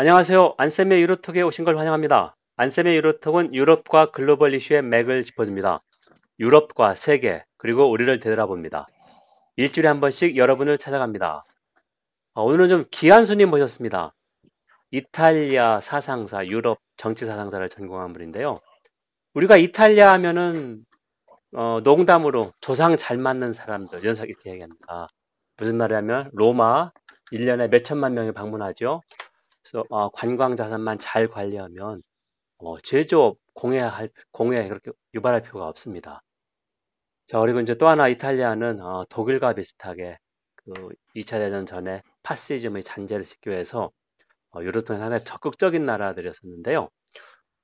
안녕하세요. 안쌤의 유로톡에 오신 걸 환영합니다. 안쌤의 유로톡은 유럽과 글로벌 이슈의 맥을 짚어줍니다. 유럽과 세계, 그리고 우리를 되돌아봅니다. 일주일에 한 번씩 여러분을 찾아갑니다. 어, 오늘은 좀 귀한 손님 모셨습니다. 이탈리아 사상사, 유럽 정치 사상사를 전공한 분인데요. 우리가 이탈리아 하면은 어, 농담으로 조상 잘 맞는 사람들 이런 이렇게 얘기합니다. 무슨 말이냐면 로마 1년에 몇 천만 명이 방문하죠. 그래서 어, 관광 자산만 잘 관리하면 어, 제조업 공해할 공해 그렇게 유발할 필요가 없습니다. 자 그리고 이제 또 하나 이탈리아는 어, 독일과 비슷하게 그 2차 대전 전에 파시즘의 잔재를 씻기 위해서 어, 유로통에 상당히 적극적인 나라들이었었는데요.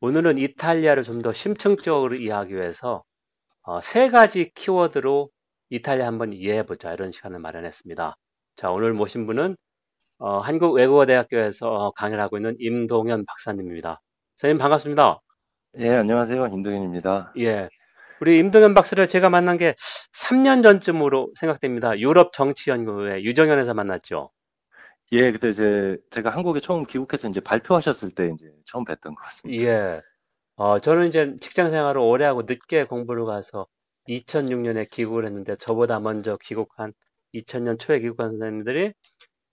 오늘은 이탈리아를 좀 더 심층적으로 이해하기 위해서 어, 세 가지 키워드로 이탈리아 한번 이해해보자 이런 시간을 마련했습니다. 자 오늘 모신 분은 어, 한국외국어대학교에서 강의를 하고 있는 임동현 박사님입니다. 선생님 반갑습니다. 예, 안녕하세요. 임동현입니다. 예. 우리 임동현 박사를 제가 만난 게 3년 전쯤으로 생각됩니다. 유럽 정치연구회 유정연에서 만났죠. 예, 그때 이제 제가 한국에 처음 귀국해서 이제 발표하셨을 때 이제 처음 뵀던 것 같습니다. 예. 어, 저는 이제 직장 생활을 오래 하고 늦게 공부를 가서 2006년에 귀국을 했는데 저보다 먼저 귀국한 2000년 초에 귀국한 선생님들이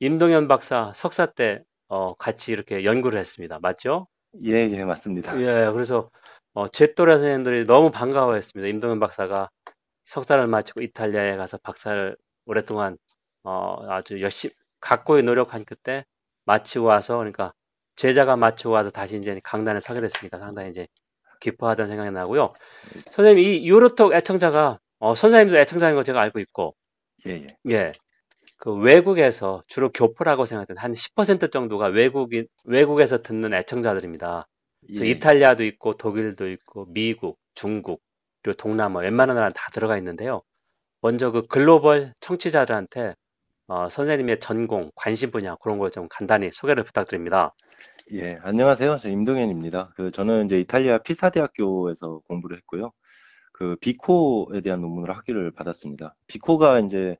임동현 박사 석사 때 어, 같이 이렇게 연구를 했습니다. 맞죠? 예, 예, 맞습니다. 예, 그래서 어, 제 또래 선생님들이 너무 반가워했습니다. 임동현 박사가 석사를 마치고 이탈리아에 가서 박사를 오랫동안 어, 아주 열심히 각고의 노력한 그때 마치고 와서 그러니까 제자가 마치고 와서 다시 이제 강단에 서게 됐으니까 상당히 이제 기뻐하던 생각이 나고요. 선생님 이 유로톡 애청자가 어, 선생님도 애청자인 거 제가 알고 있고 예, 예. 예. 그 외국에서 주로 교포라고 생각했던 한10% 정도가 외국인 외국에서 듣는 애청자들입니다. 그래서 예. 이탈리아도 있고 독일도 있고 미국, 중국 그리고 동남아 웬만한 나라는 다 들어가 있는데요. 먼저 그 글로벌 청취자들한테 어, 선생님의 전공, 관심 분야 그런 걸 좀 간단히 소개를 부탁드립니다. 예, 안녕하세요. 저 임동현입니다. 그 저는 이제 이탈리아 피사 대학교에서 공부를 했고요. 그 비코에 대한 논문을 학위를 받았습니다. 비코가 이제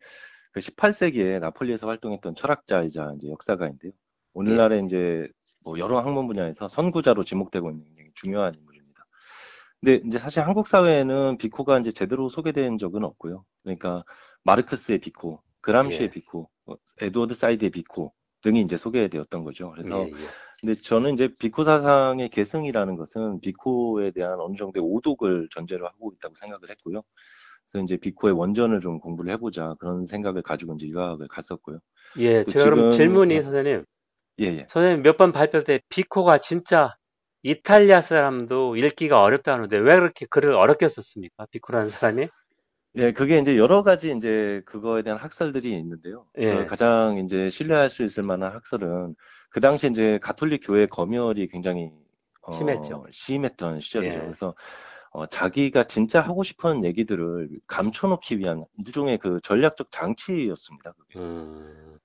그 18세기에 나폴리에서 활동했던 철학자이자 이제 역사가인데요. 오늘날에 예. 이제 뭐 여러 학문 분야에서 선구자로 지목되고 있는 굉장히 중요한 인물입니다. 근데 이제 사실 한국 사회에는 비코가 이제 제대로 소개된 적은 없고요. 그러니까 마르크스의 비코, 그람시의 예. 비코, 뭐 에드워드 사이드의 비코 등이 이제 소개되었던 거죠. 그래서 예, 예. 근데 저는 이제 비코 사상의 계승이라는 것은 비코에 대한 어느 정도의 오독을 전제로 하고 있다고 생각을 했고요. 그래서 이제 비코의 원전을 좀 공부를 해보자 그런 생각을 가지고 이제 유학을 갔었고요. 예, 제가 지금, 그럼 질문이 네. 선생님. 예, 예. 선생님 몇 번 발표 때 비코가 진짜 이탈리아 사람도 읽기가 어렵다 하는데 왜 그렇게 글을 어렵게 썼습니까? 비코라는 사람이? 예, 그게 이제 여러 가지 이제 그거에 대한 학설들이 있는데요. 예. 그 가장 이제 신뢰할 수 있을 만한 학설은 그 당시 이제 가톨릭 교회 검열이 굉장히 어, 심했죠. 심했던 시절이죠. 예. 그래서 어, 자기가 진짜 하고 싶은 얘기들을 감춰놓기 위한 일종의 그 전략적 장치였습니다. 그게. 음...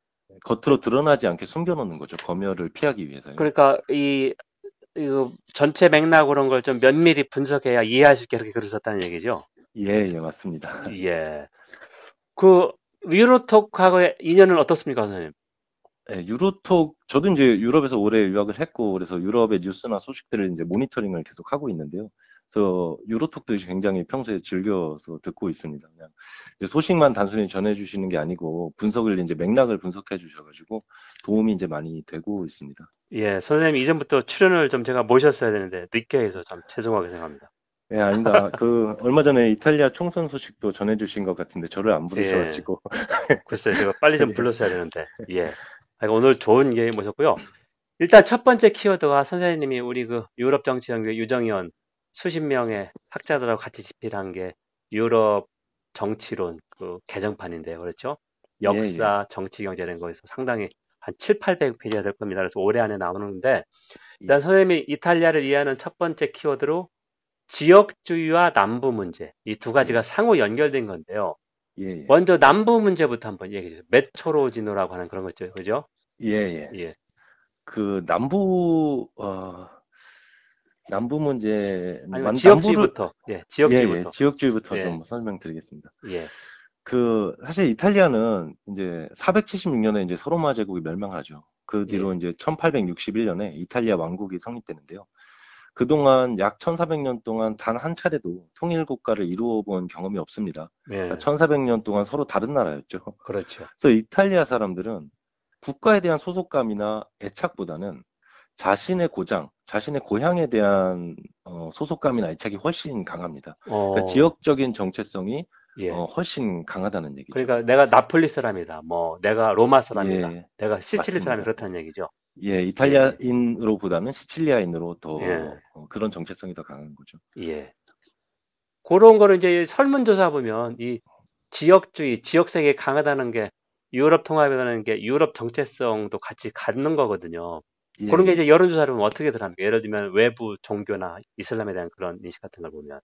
겉으로 드러나지 않게 숨겨놓는 거죠. 검열을 피하기 위해서. 그러니까 이, 이 전체 맥락 그런 걸 좀 면밀히 분석해야 이해할 수 있게 그렇게 그러셨다는 얘기죠. 예, 예, 맞습니다. 예. 그 유로톡하고의 인연은 어떻습니까, 선생님? 예, 유로톡 저도 이제 유럽에서 오래 유학을 했고 그래서 유럽의 뉴스나 소식들을 이제 모니터링을 계속 하고 있는데요. 그래서 유로톡도 굉장히 평소에 즐겨서 듣고 있습니다. 그냥 소식만 단순히 전해주시는 게 아니고 분석을 이제 맥락을 분석해 주셔가지고 도움이 이제 많이 되고 있습니다. 예, 선생님 이전부터 출연을 좀 제가 모셨어야 되는데 늦게 해서 좀 죄송하게 생각합니다. 예, 아닙니다. 그 얼마 전에 이탈리아 총선 소식도 전해주신 것 같은데 저를 안 부르셔가지고. 예. 글쎄 제가 빨리 좀 불렀어야 되는데. 예. 오늘 좋은 게 모셨고요. 일단 첫 번째 키워드가 선생님이 우리 그 유럽 정치 연구 유정현 수십 명의 학자들하고 같이 집필 한 게 유럽 정치론 그 개정판인데요. 그렇죠? 역사, 예, 예. 정치, 경제 이런 거에서 상당히 한 7, 800페이지가 될 겁니다. 그래서 올해 안에 나오는데 일단 예. 선생님이 이탈리아를 이해하는 첫 번째 키워드로 지역주의와 남부 문제 이 두 가지가 예. 상호 연결된 건데요. 예, 예. 먼저 남부 문제부터 한번 얘기해 주세요. 메트로지노라고 하는 그런 거죠. 그죠? 예, 예. 예. 그 남부 어 남부 문제 아니 지역주의부터 예 지역주의부터 예, 예, 지역주의부터 예. 좀 설명드리겠습니다. 예. 그 사실 이탈리아는 이제 476년에 이제 서로마 제국이 멸망하죠. 그 뒤로 이제 1861년에 이탈리아 왕국이 성립되는데요. 그동안 약 1400년 동안 단 한 차례도 통일 국가를 이루어 본 경험이 없습니다. 예. 1400년 동안 서로 다른 나라였죠. 그렇죠. 그래서 이탈리아 사람들은 국가에 대한 소속감이나 애착보다는 자신의 고장, 자신의 고향에 대한 어, 소속감이나 애착이 훨씬 강합니다. 어, 그러니까 지역적인 정체성이 예. 어, 훨씬 강하다는 얘기죠. 그러니까 내가 나폴리 사람이다. 뭐 내가 로마 사람이다. 예, 내가 시칠리 맞습니다. 사람이 그렇다는 얘기죠. 예, 이탈리아인으로보다는 시칠리아인으로 더 예. 어, 그런 정체성이 더 강한 거죠. 예. 그런 거를 이제 설문조사 보면 이 지역주의, 지역색이 강하다는 게 유럽 통합이라는 게 유럽 정체성도 같이 갖는 거거든요. 예, 그런 게 이제 여론조사를 보면 어떻게 들어갑니까? 예를 들면 외부 종교나 이슬람에 대한 그런 인식 같은 걸 보면.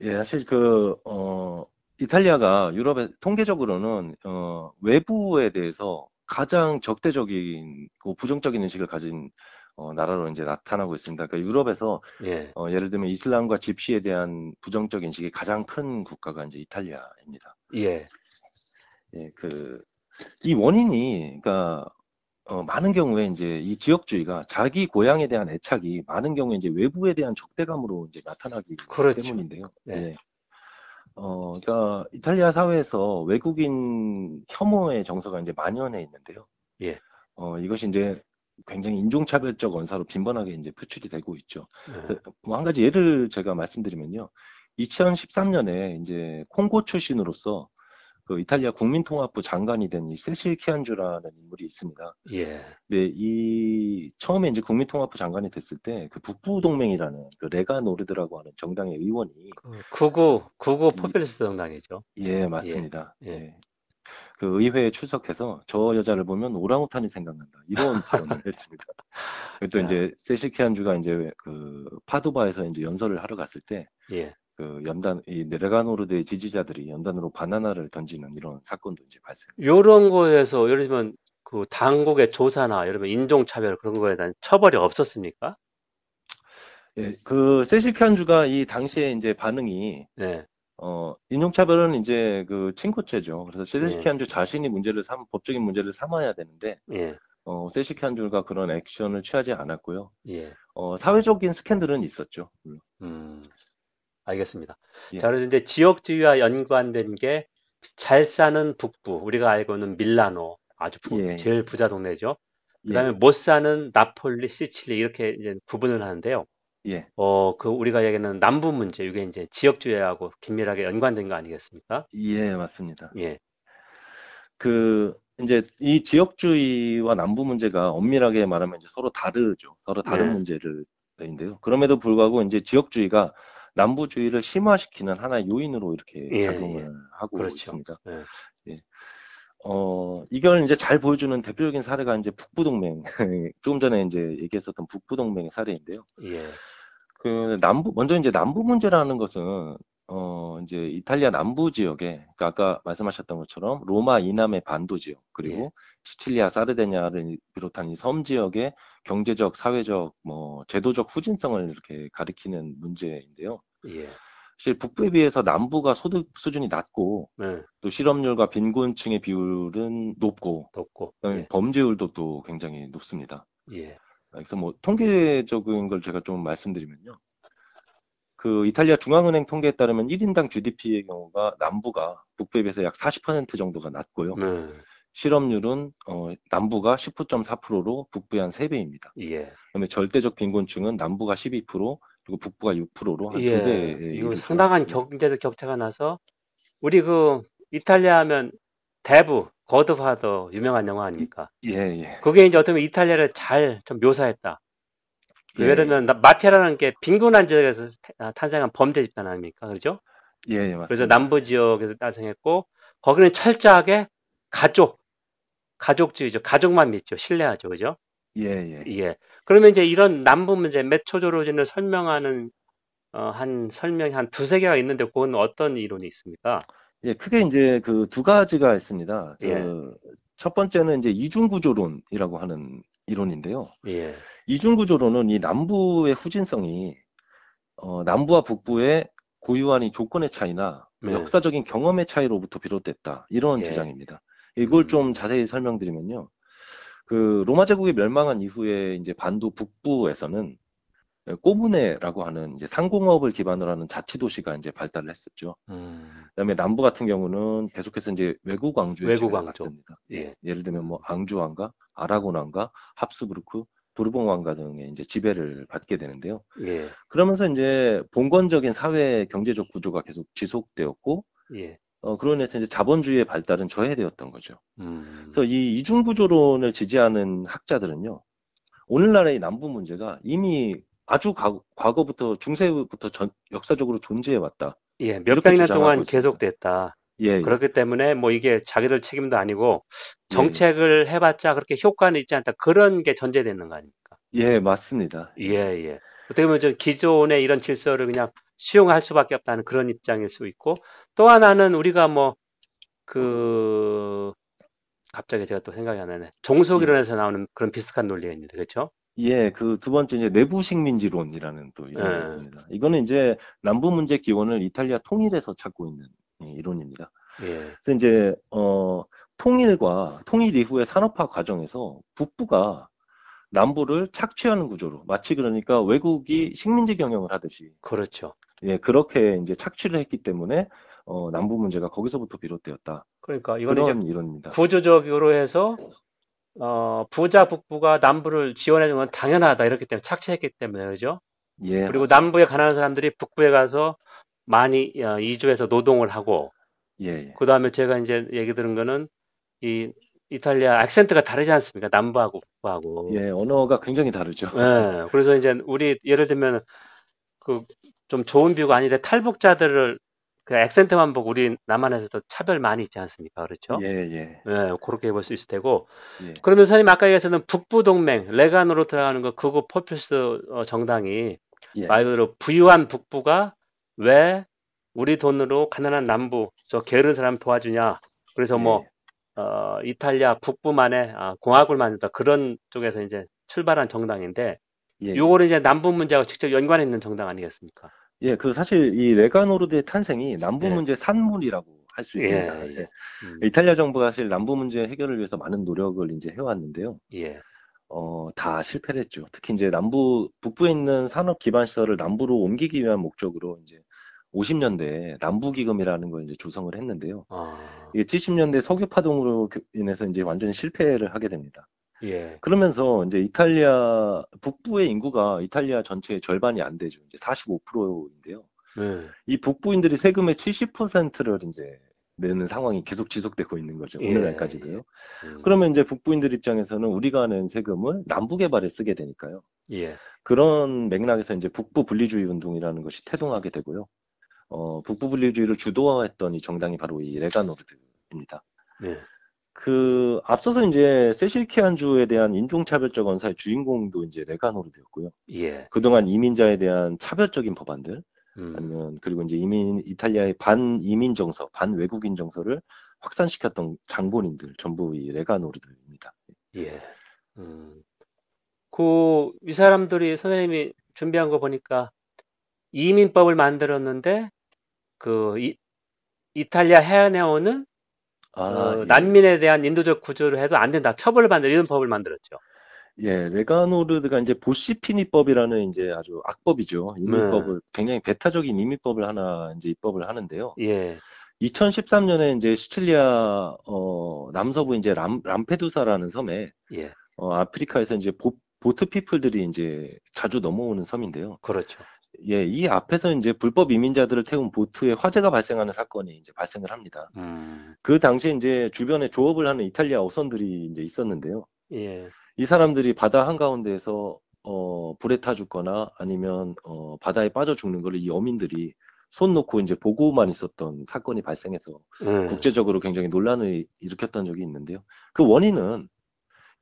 예, 사실 그, 어, 이탈리아가 유럽의 통계적으로는, 어, 외부에 대해서 가장 적대적이고 부정적인 인식을 가진, 어, 나라로 이제 나타나고 있습니다. 그러니까 유럽에서, 예. 어, 예를 들면 이슬람과 집시에 대한 부정적 인식이 가장 큰 국가가 이제 이탈리아입니다. 예. 예, 그, 이 원인이, 그러니까, 어, 많은 경우에 이제 이 지역주의가 자기 고향에 대한 애착이 많은 경우에 이제 외부에 대한 적대감으로 이제 나타나기 그렇죠. 때문인데요. 네. 예. 어, 그러니까 이탈리아 사회에서 외국인 혐오의 정서가 이제 만연해 있는데요. 예. 어, 이것이 이제 굉장히 인종차별적 언사로 빈번하게 이제 표출이 되고 있죠. 예. 뭐 한 가지 예를 제가 말씀드리면요. 2013년에 이제 콩고 출신으로서 그 이탈리아 국민통합부 장관이 된 이 세실 키안주라는 인물이 있습니다. 예. 근데 이 처음에 이제 국민통합부 장관이 됐을 때 그 북부 동맹이라는 그 레가 노르드라고 하는 정당의 의원이 그 극우, 극우 포퓰리스트 정당이죠. 예, 맞습니다. 예. 예. 그 의회에 출석해서 저 여자를 보면 오랑우탄이 생각난다. 이런 발언을 했습니다. 또 야. 이제 세시키안주가 이제 그 파두바에서 이제 연설을 하러 갔을 때 예. 그 연단 이 레가노르드의 지지자들이 연단으로 바나나를 던지는 이런 사건도 이제 발생. 요런 거에서 예를 들면 그 당국의 조사나 예를 들면 인종 차별 그런 거에 대한 처벌이 없었습니까? 예, 그 세시키안주가 이 당시에 이제 반응이 네. 어, 인종차별은 이제 그 친고죄죠. 그래서 예. 세시키안주 자신이 문제를 삼, 법적인 문제를 삼아야 되는데 예. 어, 세시키안주가 그런 액션을 취하지 않았고요. 예. 어, 사회적인 스캔들은 있었죠. 음. 알겠습니다. 예. 자, 그래서 이제 지역주의와 연관된 게 잘 사는 북부, 우리가 알고 있는 밀라노, 아주 부- 예. 제일 부자 동네죠. 예, 그다음에 못 사는 나폴리, 시칠리 이렇게 이제 구분을 하는데요. 예, 어, 그 우리가 얘기하는 남부 문제, 이게 이제 지역주의하고 긴밀하게 연관된 거 아니겠습니까? 예, 맞습니다. 예. 그 이제 이 지역주의와 남부 문제가 엄밀하게 말하면 이제 서로 다르죠. 서로 다른 네. 문제를 인데요. 그럼에도 불구하고 이제 지역주의가 남부주의를 심화시키는 하나의 요인으로 이렇게 예, 작용을 하고 그렇죠. 있습니다. 예. 어, 이걸 이제 잘 보여주는 대표적인 사례가 이제 북부동맹, 조금 전에 이제 얘기했었던 북부동맹의 사례인데요. 예. 그 남부, 먼저 이제 남부 문제라는 것은, 어, 이제 이탈리아 남부 지역에, 그러니까 아까 말씀하셨던 것처럼 로마 이남의 반도 지역, 그리고 예. 시칠리아 사르데냐를 비롯한 이 섬 지역의 경제적, 사회적, 뭐, 제도적 후진성을 이렇게 가리키는 문제인데요. 예. 사실 북부에 비해서 남부가 소득 수준이 낮고, 네. 또 실업률과 빈곤층의 비율은 높고, 높고. 예. 범죄율도 또 굉장히 높습니다. 예. 그래서 뭐 통계적인 걸 제가 좀 말씀드리면요. 그 이탈리아 중앙은행 통계에 따르면 1인당 GDP의 경우가 남부가 북부에 비해서 약 40% 정도가 낮고요. 네. 실업률은 어, 남부가 19.4%로 북부의 한 3배입니다. 예. 그다음에 절대적 빈곤층은 남부가 12%, 그리고 북부가 6%로 한 예. 2배에 이거 상당한 경제적 격차가 나서 우리 그 이탈리아 하면 대부, 거드파더 유명한 영화 아닙니까? 예, 예. 그게 이제 어떻게 보면 이탈리아를 잘 좀 묘사했다. 그 예, 예를 들면 나- 마피아라는 게 빈곤한 지역에서 태- 아, 탄생한 범죄 집단 아닙니까? 그렇죠? 예, 예, 맞습니다. 그래서 남부 지역에서 탄생했고 거기는 철저하게 가족, 가족주의죠. 가족만 믿죠. 신뢰하죠. 그죠? 예, 예. 예. 그러면 이제 이런 남부 문제, 메초조로진을 설명하는 어, 한 설명이 한 두세 개가 있는데 그건 어떤 이론이 있습니까? 예, 크게 이제 그 두 가지가 있습니다. 그 예. 첫 번째는 이제 이중구조론이라고 하는 이론인데요. 예. 이중구조론은 이 남부의 후진성이 어, 남부와 북부의 고유한 이 조건의 차이나 네. 역사적인 경험의 차이로부터 비롯됐다. 이런 예. 주장입니다. 이걸 음. 좀 자세히 설명드리면요. 그 로마 제국이 멸망한 이후에 이제 반도 북부에서는 꼬무네라고 하는 이제 상공업을 기반으로 하는 자치 도시가 이제 발달을 했었죠. 음, 그다음에 남부 같은 경우는 계속해서 이제 외국 왕조의 외국 왕조. 받습니다. 예. 예를 들면 뭐 앙주 왕가, 아라곤 왕가, 합스부르크, 부르봉 왕가 등의 이제 지배를 받게 되는데요. 예, 그러면서 이제 봉건적인 사회 경제적 구조가 계속 지속되었고, 예. 어, 인해서 이제 자본주의의 발달은 저해되었던 거죠. 음, 그래서 이 이중 구조론을 지지하는 학자들은요, 오늘날의 이 남부 문제가 이미 아주 과, 과거 부터 중세부터 전, 역사적으로 존재해 왔다. 예, 이렇게 몇백 년 주장하고 동안 있습니다. 계속됐다. 예, 예. 그렇기 때문에 뭐 이게 자기들 책임도 아니고 예, 정책을 해봤자 그렇게 효과는 있지 않다. 그런 게 전제되는 거 아닙니까? 예, 맞습니다. 예, 예. 어떻게 보면 저 기존의 이런 질서를 그냥 수용할 수밖에 없다는 그런 입장일 수 있고 또 하나는 우리가 뭐 그 갑자기 제가 또 생각이 안 나네. 종속 이론에서 나오는 그런 비슷한 논리가 있는데 그렇죠? 예, 그 두 번째 이제 내부 식민지론이라는 또 이론이 예. 있습니다. 이거는 이제 남부 문제 기원을 이탈리아 통일에서 찾고 있는 예, 이론입니다. 예, 그래서 이제 어 통일과 통일 이후의 산업화 과정에서 북부가 남부를 착취하는 구조로 마치 그러니까 외국이 식민지 경영을 하듯이 그렇죠. 예, 그렇게 이제 착취를 했기 때문에 어 남부 문제가 거기서부터 비롯되었다. 그러니까 이건 그런 이론입니다. 구조적으로 해서 어, 부자 북부가 남부를 지원해 준건 당연하다. 이렇기 때문에 착취했기 때문에 그죠? 예, 그리고 맞습니다. 남부에 가난한 사람들이 북부에 가서 많이 어, 이주해서 노동을 하고 예, 예. 그 다음에 제가 이제 얘기 들은 거는 이 이탈리아 악센트가 다르지 않습니까? 남부하고 북부하고. 예, 언어가 굉장히 다르죠. 예, 그래서 이제 우리 예를 들면 그 좀 좋은 비유가 아닌데 탈북자들을 그 액센트만 보고 우리 남한에서도 차별 많이 있지 않습니까? 그렇죠? 예, 예, 예, 그렇게 볼수 있을 테고. 예. 그러면 선생님 아까 얘기했었던 북부 동맹, 레간으로 들어가는 거 그거 포퓰스 어, 정당이 예. 말 그대로 부유한 북부가 왜 우리 돈으로 가난한 남부 저 게으른 사람 도와주냐? 그래서 뭐 어, 이탈리아 북부만의 아, 공화국을 만든다 그런 쪽에서 이제 출발한 정당인데 예, 예. 요거는 이제 남부 문제하고 직접 연관이 있는 정당 아니겠습니까? 예, 그 사실 이 레가노르드의 탄생이 남부 예. 문제 산물이라고 할 수 있습니다. 예, 예. 음, 이탈리아 정부가 사실 남부 문제 해결을 위해서 많은 노력을 이제 해왔는데요. 예, 어, 다 실패를 했죠. 특히 이제 남부, 북부에 있는 산업 기반 시설을 남부로 옮기기 위한 목적으로 이제 50년대에 남부기금이라는 걸 이제 조성을 했는데요. 아, 이게 70년대 석유 파동으로 교- 인해서 이제 완전히 실패를 하게 됩니다. 예, 그러면서 이제 이탈리아, 북부의 인구가 이탈리아 전체의 절반이 안 되죠. 이제 45%인데요. 네, 이 북부인들이 세금의 70%를 이제 내는 상황이 계속 지속되고 있는 거죠. 예, 오늘날까지도요. 음, 그러면 이제 북부인들 입장에서는 우리가 낸 세금을 남부 개발에 쓰게 되니까요. 예, 그런 맥락에서 이제 북부 분리주의 운동이라는 것이 태동하게 되고요. 어, 북부 분리주의를 주도했던 이 정당이 바로 이 레가노르드입니다. 네, 그 앞서서 이제 세실 케안주에 대한 인종차별적 언사의 주인공도 이제 레가노르드였고요. 예, 그동안 이민자에 대한 차별적인 법안들 음, 아니면 그리고 이제 이민 이탈리아의 반 이민 정서, 반 외국인 정서를 확산시켰던 장본인들 전부 이 레가노르드입니다. 예. 음. 그, 이 사람들이 선생님이 준비한 거 보니까 이민법을 만들었는데 그 이, 이탈리아 해안에 오는 아, 어, 예. 난민에 대한 인도적 구조를 해도 안 된다. 처벌을 받는 이런 법을 만들었죠. 예, 레가노르드가 이제 보시피니법이라는 이제 아주 악법이죠. 이민법을 굉장히 배타적인 이민법을 하나 이제 입법을 하는데요. 예, 2013년에 이제 시칠리아 어, 남서부 이제 람, 람페두사라는 섬에 예, 어, 아프리카에서 이제 보, 보트 피플들이 이제 자주 넘어오는 섬인데요. 그렇죠. 예, 이 앞에서 이제 불법 이민자들을 태운 보트에 화재가 발생하는 사건이 이제 발생을 합니다. 음, 그 당시에 이제 주변에 조업을 하는 이탈리아 어선들이 이제 있었는데요. 예, 이 사람들이 바다 한가운데에서 어, 불에 타 죽거나 아니면 어, 바다에 빠져 죽는 걸 이 어민들이 손 놓고 이제 보고만 있었던 사건이 발생해서 음, 국제적으로 굉장히 논란을 일으켰던 적이 있는데요. 그 원인은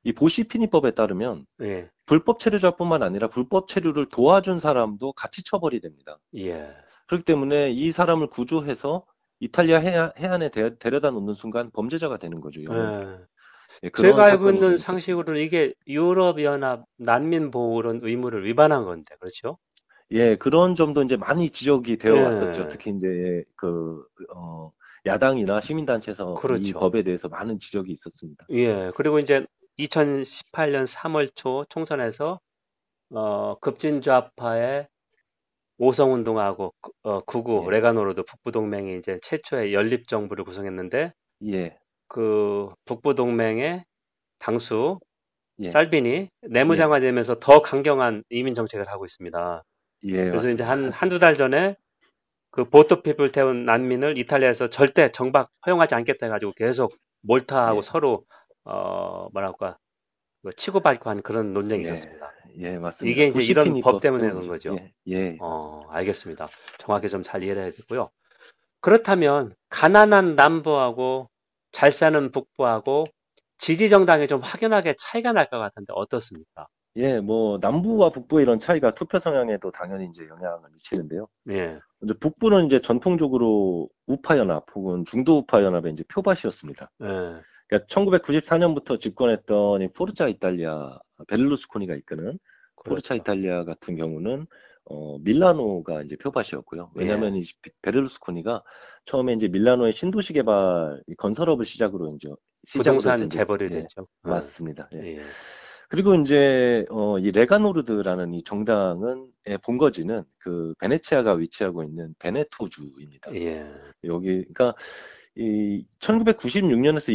이 보시피니법에 따르면 예, 불법 체류자뿐만 아니라 불법 체류를 도와준 사람도 같이 처벌이 됩니다. 예, 그렇기 때문에 이 사람을 구조해서 이탈리아 해안, 해안에 데, 데려다 놓는 순간 범죄자가 되는 거죠. 예. 예, 그런 제가 알고 있는. 상식으로는 이게 유럽연합 난민보호론 의무를 위반한 건데, 그렇죠? 예, 그런 점도 이제 많이 지적이 되어 예. 왔었죠. 특히 이제 그, 어, 야당이나 시민단체에서 이 그렇죠. 법에 대해서 많은 지적이 있었습니다. 예, 그리고 이제 2018년 3월 초 총선에서 어, 급진좌파의 오성운동하고 어, 구구 예. 레가노르드 북부동맹이 이제 최초의 연립정부를 구성했는데 예, 그 북부 동맹의 당수 예, 살비니 예, 내무장관이 되면서 더 강경한 이민 정책을 하고 있습니다. 예, 그래서 이제 한 맞습니다. 한두 달 전에 그 보트 피플 태운 난민을 이탈리아에서 절대 정박 허용하지 않겠다 해가지고 계속 몰타하고 예, 서로 어 뭐랄까 그 치고받고 한 그런 논쟁이 예, 있었습니다. 예, 이게 맞습니다. 이제 이런 법 때문에 그런. 거죠. 예, 예, 어, 알겠습니다. 정확히 좀 잘 이해를 해야 되고요. 그렇다면 가난한 남부하고 잘 사는 북부하고 지지 정당이 좀 확연하게 차이가 날 것 같은데 어떻습니까? 예, 뭐 남부와 북부의 이런 차이가 투표 성향에도 당연히 이제 영향을 미치는데요. 예, 이제 북부는 이제 전통적으로 우파 연합 혹은 중도 우파 연합의 이제 표밭이었습니다. 예, 그러니까 1994년부터 집권했던 이 포르자 이탈리아 베를루스코니가 이끄는 포르차 그렇죠. 이탈리아 같은 경우는 어, 밀라노가 이제 표밭이었고요. 예, 왜냐하면 이 비- 베를루스코니가 처음에 이제 밀라노의 신도시 개발 이 건설업을 시작으로 이제 부동산 재벌이 예, 됐죠. 어, 맞습니다. 예. 예, 그리고 이제 어, 이 레가노르드라는 이 정당은 의 본거지는 그 베네치아가 위치하고 있는 베네토주입니다. 예, 여기 그러니까 이 1996년에서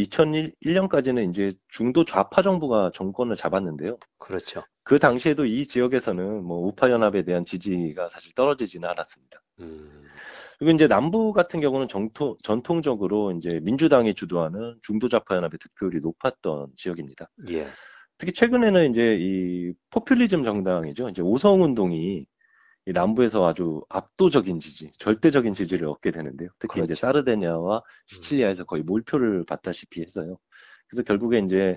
2001년까지는 이제 중도 좌파 정부가 정권을 잡았는데요. 그렇죠. 그 당시에도 이 지역에서는 뭐 우파 연합에 대한 지지가 사실 떨어지지는 않았습니다. 음, 그리고 이제 남부 같은 경우는 정통, 전통적으로 이제 민주당이 주도하는 중도 좌파 연합의 득표율이 높았던 지역입니다. 예, 특히 최근에는 이제 이 포퓰리즘 정당이죠. 이제 오성 운동이 이 남부에서 아주 압도적인 지지, 절대적인 지지를 얻게 되는데요. 특히 이제 그렇죠. 사르데냐와 음, 시칠리아에서 거의 몰표를 받다시피 해서요. 그래서 결국에 이제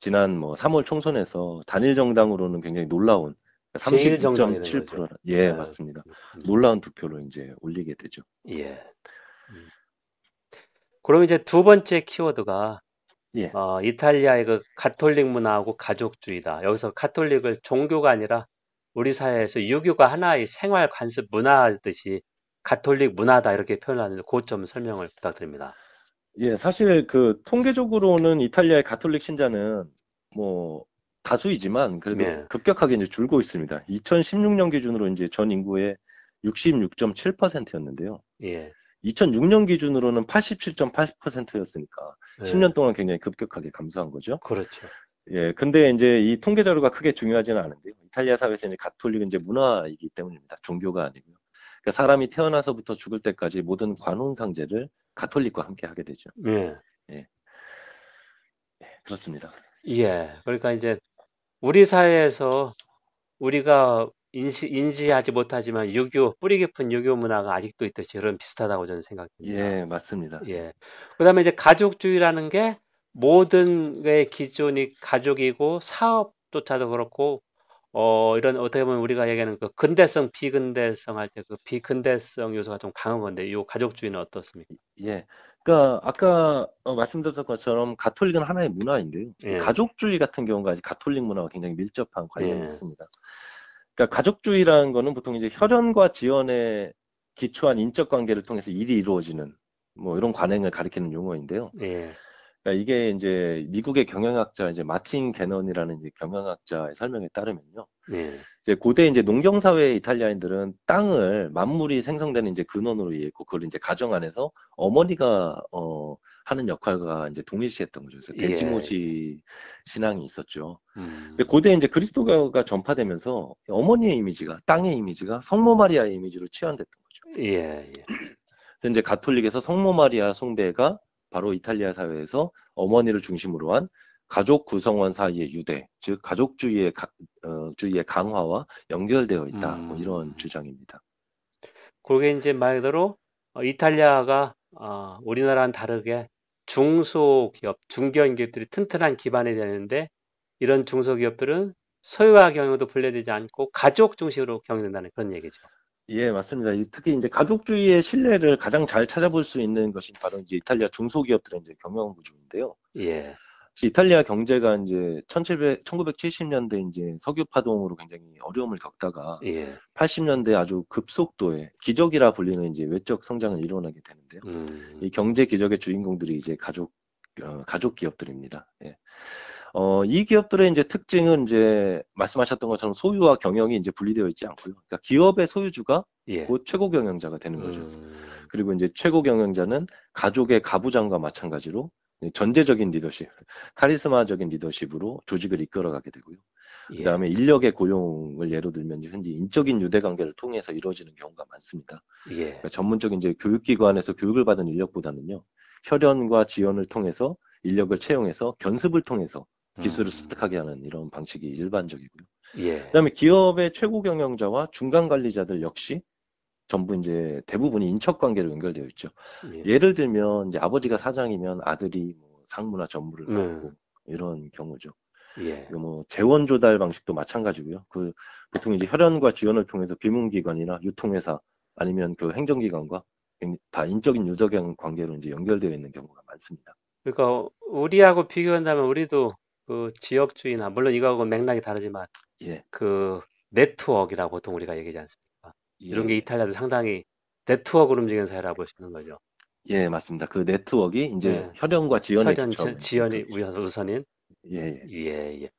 지난 뭐 3월 총선에서 단일 정당으로는 굉장히 놀라운 제일 정당이 된 거죠. 36.7%라 예, 예, 맞습니다. 음, 놀라운 득표로 이제 올리게 되죠. 예. 음. 그럼 이제 두 번째 키워드가 예, 어, 이탈리아의 그 가톨릭 문화하고 가족주의다. 여기서 가톨릭을 종교가 아니라 우리 사회에서 유교가 하나의 생활 관습 문화듯이 가톨릭 문화다 이렇게 표현하는데 그점 설명을 부탁드립니다. 예, 사실 그 통계적으로는 이탈리아의 가톨릭 신자는 뭐 다수이지만 그래도 예, 급격하게 이제 줄고 있습니다. 2016년 기준으로 이제 전 인구의 66.7%였는데요. 예, 2006년 기준으로는 87.8%였으니까 예, 10년 동안 굉장히 급격하게 감소한 거죠. 그렇죠. 예, 근데 이제 이 통계 자료가 크게 중요하지는 않은데요. 이탈리아 사회에서 이제 가톨릭은 이제 문화이기 때문입니다. 종교가 아니고요. 그러니까 사람이 태어나서부터 죽을 때까지 모든 관혼 상제를 가톨릭과 함께 하게 되죠. 예, 예, 그렇습니다. 예. 그러니까 이제 우리 사회에서 우리가 인시, 인지하지 못하지만 유교, 뿌리 깊은 유교 문화가 아직도 있듯이 그런 비슷하다고 저는 생각합니다. 예, 맞습니다. 예. 그 다음에 이제 가족주의라는 게 모든 게 기존이 가족이고 사업조차도 그렇고 어 이런 어떻게 보면 우리가 얘기하는 그 근대성 비근대성 할 때 그 비근대성 요소가 좀 강한 건데 이 가족주의는 어떻습니까? 예. 그러니까 아까 어, 말씀드렸던 것처럼 가톨릭은 하나의 문화인데요. 이 예. 가족주의 같은 경우가 가톨릭 문화와 굉장히 밀접한 관련이 예. 있습니다. 그러니까 가족주의라는 거는 보통 이제 혈연과 지연에 기초한 인적 관계를 통해서 일이 이루어지는 뭐 이런 관행을 가리키는 용어인데요. 예. 그러니까 이게 이제 미국의 경영학자 이제 마틴 게넌이라는 이제 경영학자의 설명에 따르면요. 예. 이제 고대 이제 농경 사회의 이탈리아인들은 땅을 만물이 생성되는 이제 근원으로 이해했고 그걸 이제 가정 안에서 어머니가 어 하는 역할과 이제 동일시했던 거죠. 그래서 예. 대지모지 신앙이 있었죠. 음. 근데 고대 이제 그리스도가 전파되면서 어머니의 이미지가 땅의 이미지가 성모 마리아의 이미지로 치환됐던 거죠. 예. 예. 그래서 이제 가톨릭에서 성모 마리아 숭배가 바로 이탈리아 사회에서 어머니를 중심으로 한 가족 구성원 사이의 유대, 즉 가족주의의 가- 어, 주의의 강화와 연결되어 있다. 뭐 음. 이런 주장입니다. 그게 이제 말 그대로 어, 이탈리아가 어, 우리나라와는 다르게 중소기업, 중견기업들이 튼튼한 기반이 되는데 이런 중소기업들은 소유화 경영도 분리되지 않고 가족 중심으로 경영된다는 그런 얘기죠. 예, 맞습니다. 이- 특히 이제 가족주의의 신뢰를 가장 잘 찾아볼 수 있는 것이 바로 이제 이탈리아 중소기업들의 이제 경영 구조인데요. 예. 이탈리아 경제가 이제 1700, 1970년대 이제 석유 파동으로 굉장히 어려움을 겪다가 예. 80년대 아주 급속도의 기적이라 불리는 이제 외적 성장을 이뤄내게 되는데요. 음. 이 경제 기적의 주인공들이 이제 가족 어, 가족 기업들입니다. 예. 어, 이 기업들의 이제 특징은 이제 말씀하셨던 것처럼 소유와 경영이 이제 분리되어 있지 않고요. 그러니까 기업의 소유주가 예. 곧 최고 경영자가 되는 거죠. 음, 그리고 이제 최고 경영자는 가족의 가부장과 마찬가지로 전제적인 리더십, 카리스마적인 리더십으로 조직을 이끌어가게 되고요. 예. 그다음에 인력의 고용을 예로 들면 흔히 인적인 유대 관계를 통해서 이루어지는 경우가 많습니다. 예. 그러니까 전문적인 이제 교육기관에서 교육을 받은 인력보다는요, 혈연과 지원을 통해서 인력을 채용해서 견습을 통해서 기술을 음, 습득하게 하는 이런 방식이 일반적이고요. 예. 그다음에 기업의 최고 경영자와 중간 관리자들 역시 전부 이제 대부분이 인척 관계로 연결되어 있죠. 예. 예를 들면 이제 아버지가 사장이면 아들이 뭐 상무나 전무를 네. 맡고 이런 경우죠. 예. 그뭐 재원 조달 방식도 마찬가지고요. 그 보통 이제 혈연과 지원을 통해서 비문기관이나 유통회사 아니면 그 행정기관과 다 인적인 유적형 관계로 이제 연결되어 있는 경우가 많습니다. 그러니까 우리하고 비교한다면 우리도 그 지역주의나 물론 이거하고 맥락이 다르지만 예, 그 네트워크라고 보통 우리가 얘기하지 않습니까? 이런 게 예, 이탈리아도 상당히 네트워크로 움직이는 사회라고 볼수 있는 거죠. 예, 맞습니다. 그 네트워크가 이제 네. 혈연과 지연에 혈연 지- 지연이 우선- 우선인 예, 예. 예, 예.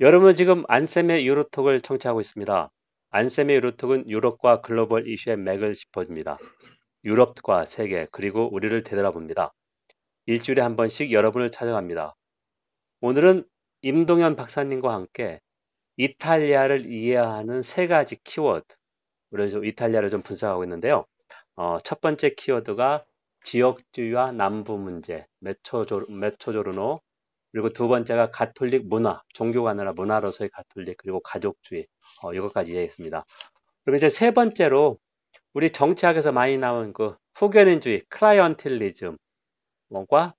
여러분 지금 안쌤의 유로톡을 청취하고 있습니다. 안쌤의 유로톡은 유럽과 글로벌 이슈의 맥을 짚어줍니다. 유럽과 세계 그리고 우리를 되돌아봅니다. 일주일에 한 번씩 여러분을 찾아갑니다. 오늘은 임동현 박사님과 함께 이탈리아를 이해하는 세 가지 키워드, 우리 좀 이탈리아를 좀 분석하고 있는데요. 어, 첫 번째 키워드가 지역주의와 남부 문제, Mezzogio, Mezzogiorno, 그리고 두 번째가 가톨릭 문화, 종교가 아니라 문화로서의 가톨릭, 그리고 가족주의, 어, 이것까지 이해했습니다. 그리고 이제 세 번째로 우리 정치학에서 많이 나온 그 후견인주의, 클라이언틸리즘과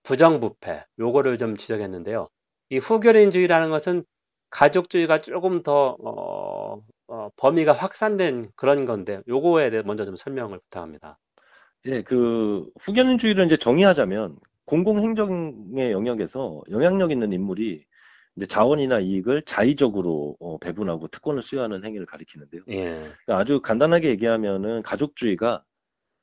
부정부패, 요거를 좀 지적했는데요. 이 후견인주의라는 것은 가족주의가 조금 더 어, 어, 범위가 확산된 그런 건데 요거에 대해 먼저 좀 설명을 부탁합니다. 예, 그 후견인주의를 이제 정의하자면 공공행정의 영역에서 영향력 있는 인물이 이제 자원이나 이익을 자의적으로 어, 배분하고 특권을 수여하는 행위를 가리키는데요. 예, 그러니까 아주 간단하게 얘기하면은 가족주의가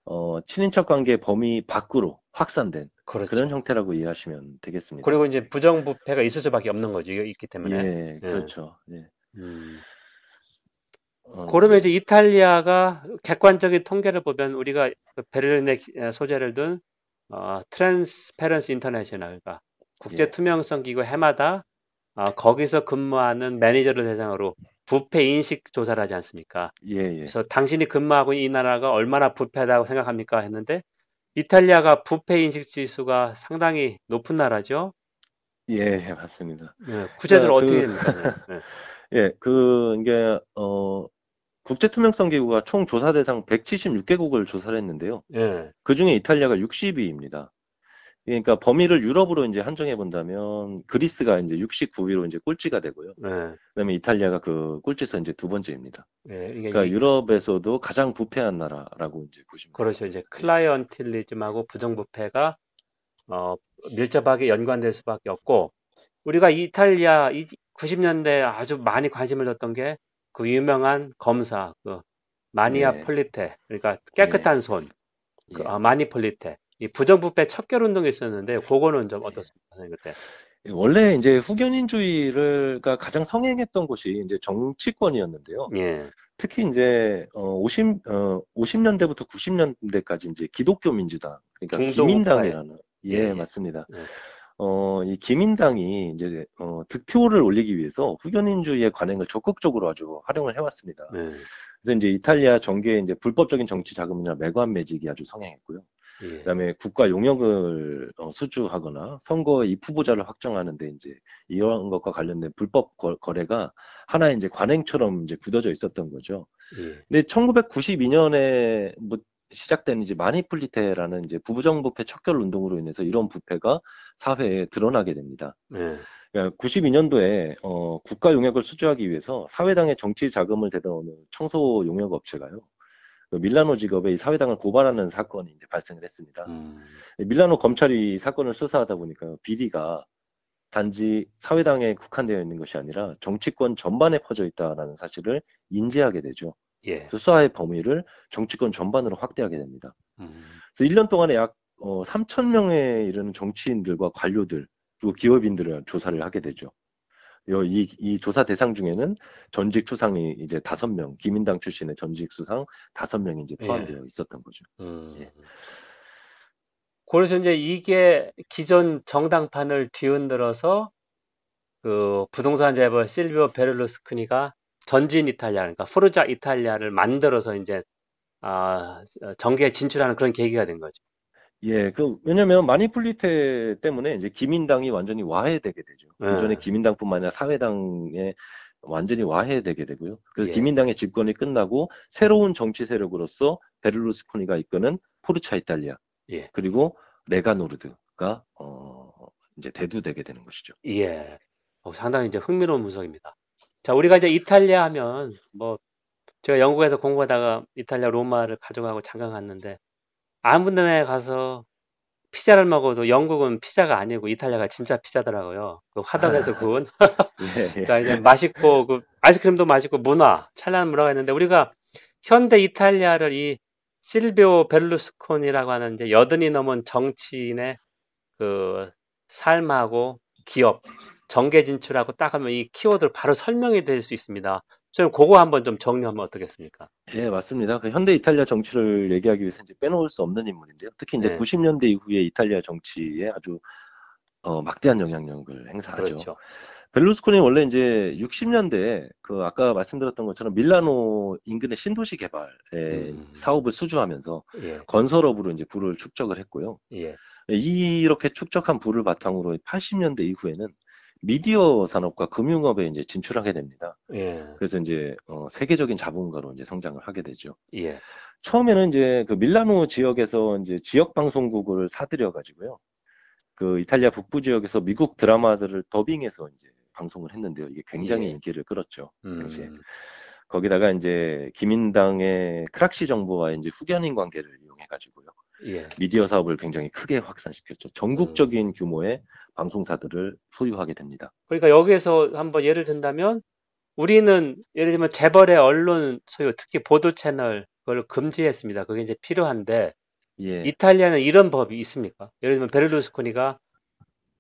어, 친인척 관계 범위 밖으로 확산된 그렇죠. 그런 형태라고 이해하시면 되겠습니다. 그리고 이제 부정부패가 있을 수밖에 없는 거죠. 있기 때문에. 예, 그렇죠. 예. 음. 어, 그러면 이제 이탈리아가 객관적인 통계를 보면 우리가 그 베를린에 소재를 둔 어, Transparency International, 그러니까 국제 예. 투명성 기구 해마다 어, 거기서 근무하는 매니저를 대상으로 부패 인식 조사를 하지 않습니까? 예, 예. 그래서 당신이 근무하고 이 나라가 얼마나 부패하다고 생각합니까? 했는데 이탈리아가 부패 인식 지수가 상당히 높은 나라죠. 예, 예, 맞습니다. 네, 구체적으로 그- 어떻게 됩니까? 네, 예, 그, 이게, 어, 국제투명성기구가 총 조사 대상 176개국을 조사를 했는데요. 네. 그 중에 이탈리아가 60위입니다. 그러니까 범위를 유럽으로 이제 한정해 본다면 그리스가 이제 69위로 이제 꼴찌가 되고요. 네, 그다음에 이탈리아가 그 꼴찌에서 이제 두 번째입니다. 네, 이게 그러니까 이- 유럽에서도 가장 부패한 나라라고 이제 보시면 그렇죠. 이제 클라이언틸리즘하고 부정부패가 어, 밀접하게 연관될 수밖에 없고 우리가 이탈리아 90년대 아주 많이 관심을 뒀던 게 그 유명한 검사 그 마니아 네. 폴리테 그러니까 깨끗한 손 그, 예. 아, 마니 폴리테 이 부정부패 척결 운동이 있었는데 그거는 좀 어떻습니까, 선생님 그때? 원래 이제 후견인주의를가 가장 성행했던 곳이 이제 정치권이었는데요. 예, 특히 이제 어 50, 어 50년대부터 90년대까지 이제 기독교 민주당 그러니까 기민당이라는 예, 예, 예. 맞습니다. 예. 어, 이 기민당이 이제 어, 득표를 올리기 위해서 후견인주의의 관행을 적극적으로 아주 활용을 해왔습니다. 네, 그래서 이제 이탈리아 정계에 이제 불법적인 정치 자금이나 매관 매직이 아주 성행했고요. 예, 그다음에 국가 용역을 어, 수주하거나 선거의 입 후보자를 확정하는데 이제 이런 것과 관련된 불법 거, 거래가 하나의 이제 관행처럼 이제 굳어져 있었던 거죠. 예, 근데 1992년에 뭐 시작된 이제 마니플리테라는 이제 부부정부패 척결 운동으로 인해서 이런 부패가 사회에 드러나게 됩니다. 예, 그러니까 92년도에 어, 국가 용역을 수주하기 위해서 사회당의 정치 자금을 대동하는 청소 용역 업체가요. 그 밀라노 직업에 이 사회당을 고발하는 사건이 이제 발생을 했습니다. 음, 밀라노 검찰이 이 사건을 수사하다 보니까 비리가 단지 사회당에 국한되어 있는 것이 아니라 정치권 전반에 퍼져 있다라는 사실을 인지하게 되죠. 예, 수사의 범위를 정치권 전반으로 확대하게 됩니다. 음, 그래서 1년 동안에 약 어, 3천 명에 이르는 정치인들과 관료들 또 기업인들을 조사를 하게 되죠. 이, 이 조사 대상 중에는 전직 수상이 이제 다섯 명, 기민당 출신의 전직 수상 다섯 명이 이제 포함되어 예. 있었던 거죠. 음. 예. 그래서 이제 이게 기존 정당판을 뒤흔들어서 그 부동산 재벌 실비오 베를루스크니가 전진 이탈리아, 그러니까 포르자 이탈리아를 만들어서 이제 아, 정계에 진출하는 그런 계기가 된 거죠. 예, 그 왜냐면 마니플리테 때문에 이제 기민당이 완전히 와해되게 되죠. 네. 기존의 기민당뿐만 아니라 사회당에 완전히 와해되게 되고요. 그래서 예. 기민당의 집권이 끝나고 새로운 정치 세력으로서 베를루스코니가 이끄는 포르차 이탈리아 예. 그리고 레가노르드가 어 이제 대두되게 되는 것이죠. 예. 어, 상당히 이제 흥미로운 분석입니다. 자, 우리가 이제 이탈리아 하면 뭐 제가 영국에서 공부하다가 이탈리아 로마를 가져가고 잠깐 갔는데 아무 데나 가서 피자를 먹어도 영국은 피자가 아니고 이탈리아가 진짜 피자더라고요. 그 화덕에서 구운. 예, 예. 그러니까 이제 맛있고 그 아이스크림도 맛있고 문화, 찬란한 문화가 있는데 우리가 현대 이탈리아를 이 실비오 베를루스콘이라고 하는 이제 여든이 넘은 정치인의 그 삶하고 기업, 정계 진출하고 딱 하면 이 키워드를 바로 설명이 될 수 있습니다. 저는 그거 한번 좀 정리하면 어떻겠습니까? 예, 맞습니다. 그 현대 이탈리아 정치를 얘기하기 위해서 이제 빼놓을 수 없는 인물인데요. 특히 이제 네. 90년대 이후에 이탈리아 정치에 아주 어, 막대한 영향력을 행사하죠. 그렇죠. 벨루스코니 원래 이제 60년대에 그 아까 말씀드렸던 것처럼 밀라노 인근의 신도시 개발에 음. 사업을 수주하면서 예. 건설업으로 이제 부를 축적을 했고요. 예. 이렇게 축적한 부를 바탕으로 80년대 이후에는 미디어 산업과 금융업에 이제 진출하게 됩니다. 예. 그래서 이제 어, 세계적인 자본가로 이제 성장을 하게 되죠. 예. 처음에는 이제 그 밀라노 지역에서 이제 지역 방송국을 사들여 가지고요. 그 이탈리아 북부 지역에서 미국 드라마들을 더빙해서 이제 방송을 했는데요. 이게 굉장히 예. 인기를 끌었죠. 음. 거기다가 이제 기민당의 크락시 정부와 이제 후견인 관계를 이용해 가지고요. 예. 미디어 사업을 굉장히 크게 확산시켰죠. 전국적인 음. 규모의 방송사들을 소유하게 됩니다. 그러니까 여기에서 한번 예를 든다면 우리는 예를 들면 재벌의 언론 소유, 특히 보도 채널 그걸 금지했습니다. 그게 이제 필요한데 예. 이탈리아는 이런 법이 있습니까? 예를 들면 베를루스코니가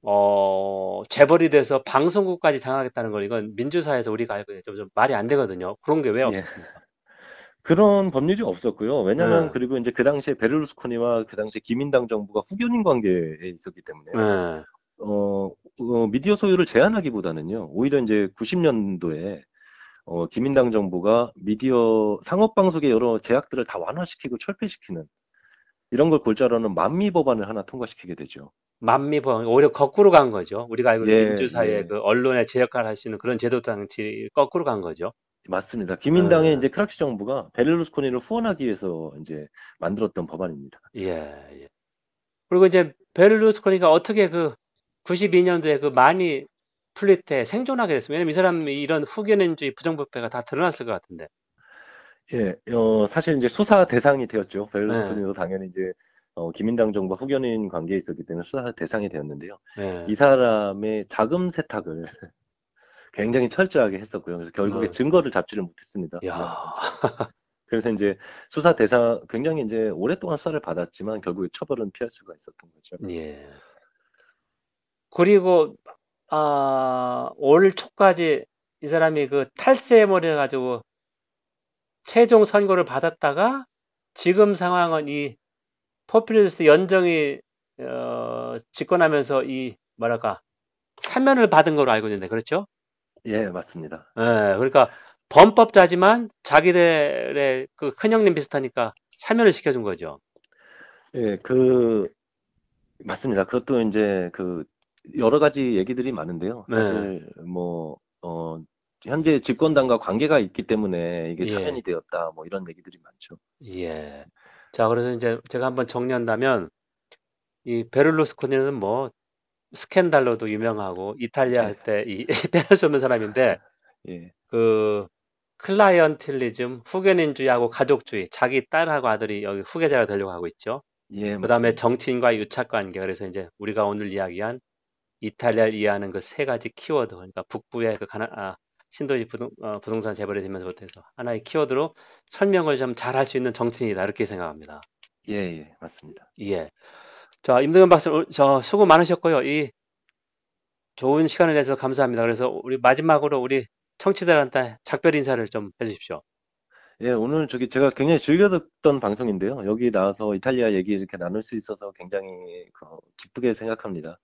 어, 재벌이 돼서 방송국까지 장악했다는 걸 이건 민주사회에서 우리가 알고 좀, 좀 말이 안 되거든요. 그런 게왜 예. 없었습니까? 예. 그런 법률이 없었고요. 왜냐면 네. 그리고 이제 그 당시에 베를루스코니와 그 당시에 기민당 정부가 후견인 관계에 있었기 때문에 네. 어, 어, 미디어 소유를 제한하기보다는요. 오히려 이제 90년도에 어, 기민당 정부가 미디어 상업 방송의 여러 제약들을 다 완화시키고 철폐시키는 이런 걸 골자로는 만미 법안을 하나 통과시키게 되죠. 만미 법안 오히려 거꾸로 간 거죠. 우리가 알고 있는 예, 민주사회 예. 그 언론의 제 역할을 할 수 있는 그런 제도 장치 거꾸로 간 거죠. 맞습니다. 기민당의 음. 이제 크락시 정부가 베를루스코니를 후원하기 위해서 이제 만들었던 법안입니다. 예, 예. 그리고 이제 베를루스코니가 어떻게 그 92년도에 그 많이 풀릴 때 생존하게 됐습니다. 왜냐면 이 사람이 이런 후견인주의 부정부패가 다 드러났을 것 같은데. 예, 어, 사실 이제 수사 대상이 되었죠. 베를루스코니도 네. 당연히 이제 어, 기민당 정부와 후견인 관계에 있었기 때문에 수사 대상이 되었는데요. 네. 이 사람의 자금 세탁을 굉장히 철저하게 했었고요. 그래서 결국에 어. 증거를 잡지를 못했습니다. 그래서 이제 수사 대상 굉장히 이제 오랫동안 수사를 받았지만 결국에 처벌은 피할 수가 있었던 거죠. 예. 그리고 아, 올 초까지 이 사람이 그 탈세해머리 가지고 최종 선고를 받았다가 지금 상황은 이 포퓰리스트 연정이 어, 집권하면서 이 뭐랄까 사면을 받은 걸로 알고 있는데 그렇죠? 예, 맞습니다. 예, 그러니까 범법자지만 자기들의 그 큰형님 비슷하니까 사면을 시켜준 거죠. 예, 그 맞습니다. 그것도 이제 그 여러 가지 얘기들이 많은데요. 네. 사실 뭐 어, 현재 집권당과 관계가 있기 때문에 이게 사면이 예. 되었다 뭐 이런 얘기들이 많죠. 예. 자, 그래서 이제 제가 한번 정리한다면 이 베를루스코니는 뭐 스캔달로도 유명하고 이탈리아 할 때이 없는 사람인데 예. 그 클라이언틸리즘, 후견인주의하고 가족주의, 자기 딸하고 아들이 여기 후계자가 되려고 하고 있죠. 예, 그다음에 정치인과의 유착 관계. 그래서 이제 우리가 오늘 이야기한 이탈리아를 이해하는 그 세 가지 키워드. 그러니까 북부의 그 가나, 아, 신도시 부동, 어, 부동산 재벌이 되면서부터 해서 하나의 키워드로 설명을 좀 잘 할 수 있는 정치인이다. 이렇게 생각합니다. 예, 예, 맞습니다. 예. 자, 임동현 박사, 저 수고 많으셨고요. 이 좋은 시간을 내서 감사합니다. 그래서 우리 마지막으로 우리 청취자들한테 작별 인사를 좀 해주십시오. 예, 오늘 저기 제가 굉장히 즐겨 듣던 방송인데요. 여기 나와서 이탈리아 얘기 이렇게 나눌 수 있어서 굉장히 그 기쁘게 생각합니다.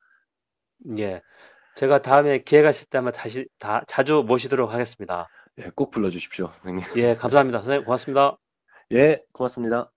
예. 제가 다음에 기회가 있을 때만 다시 다 자주 모시도록 하겠습니다. 예, 꼭 불러주십시오, 선생님. 예, 감사합니다. 선생님 고맙습니다. 예, 고맙습니다.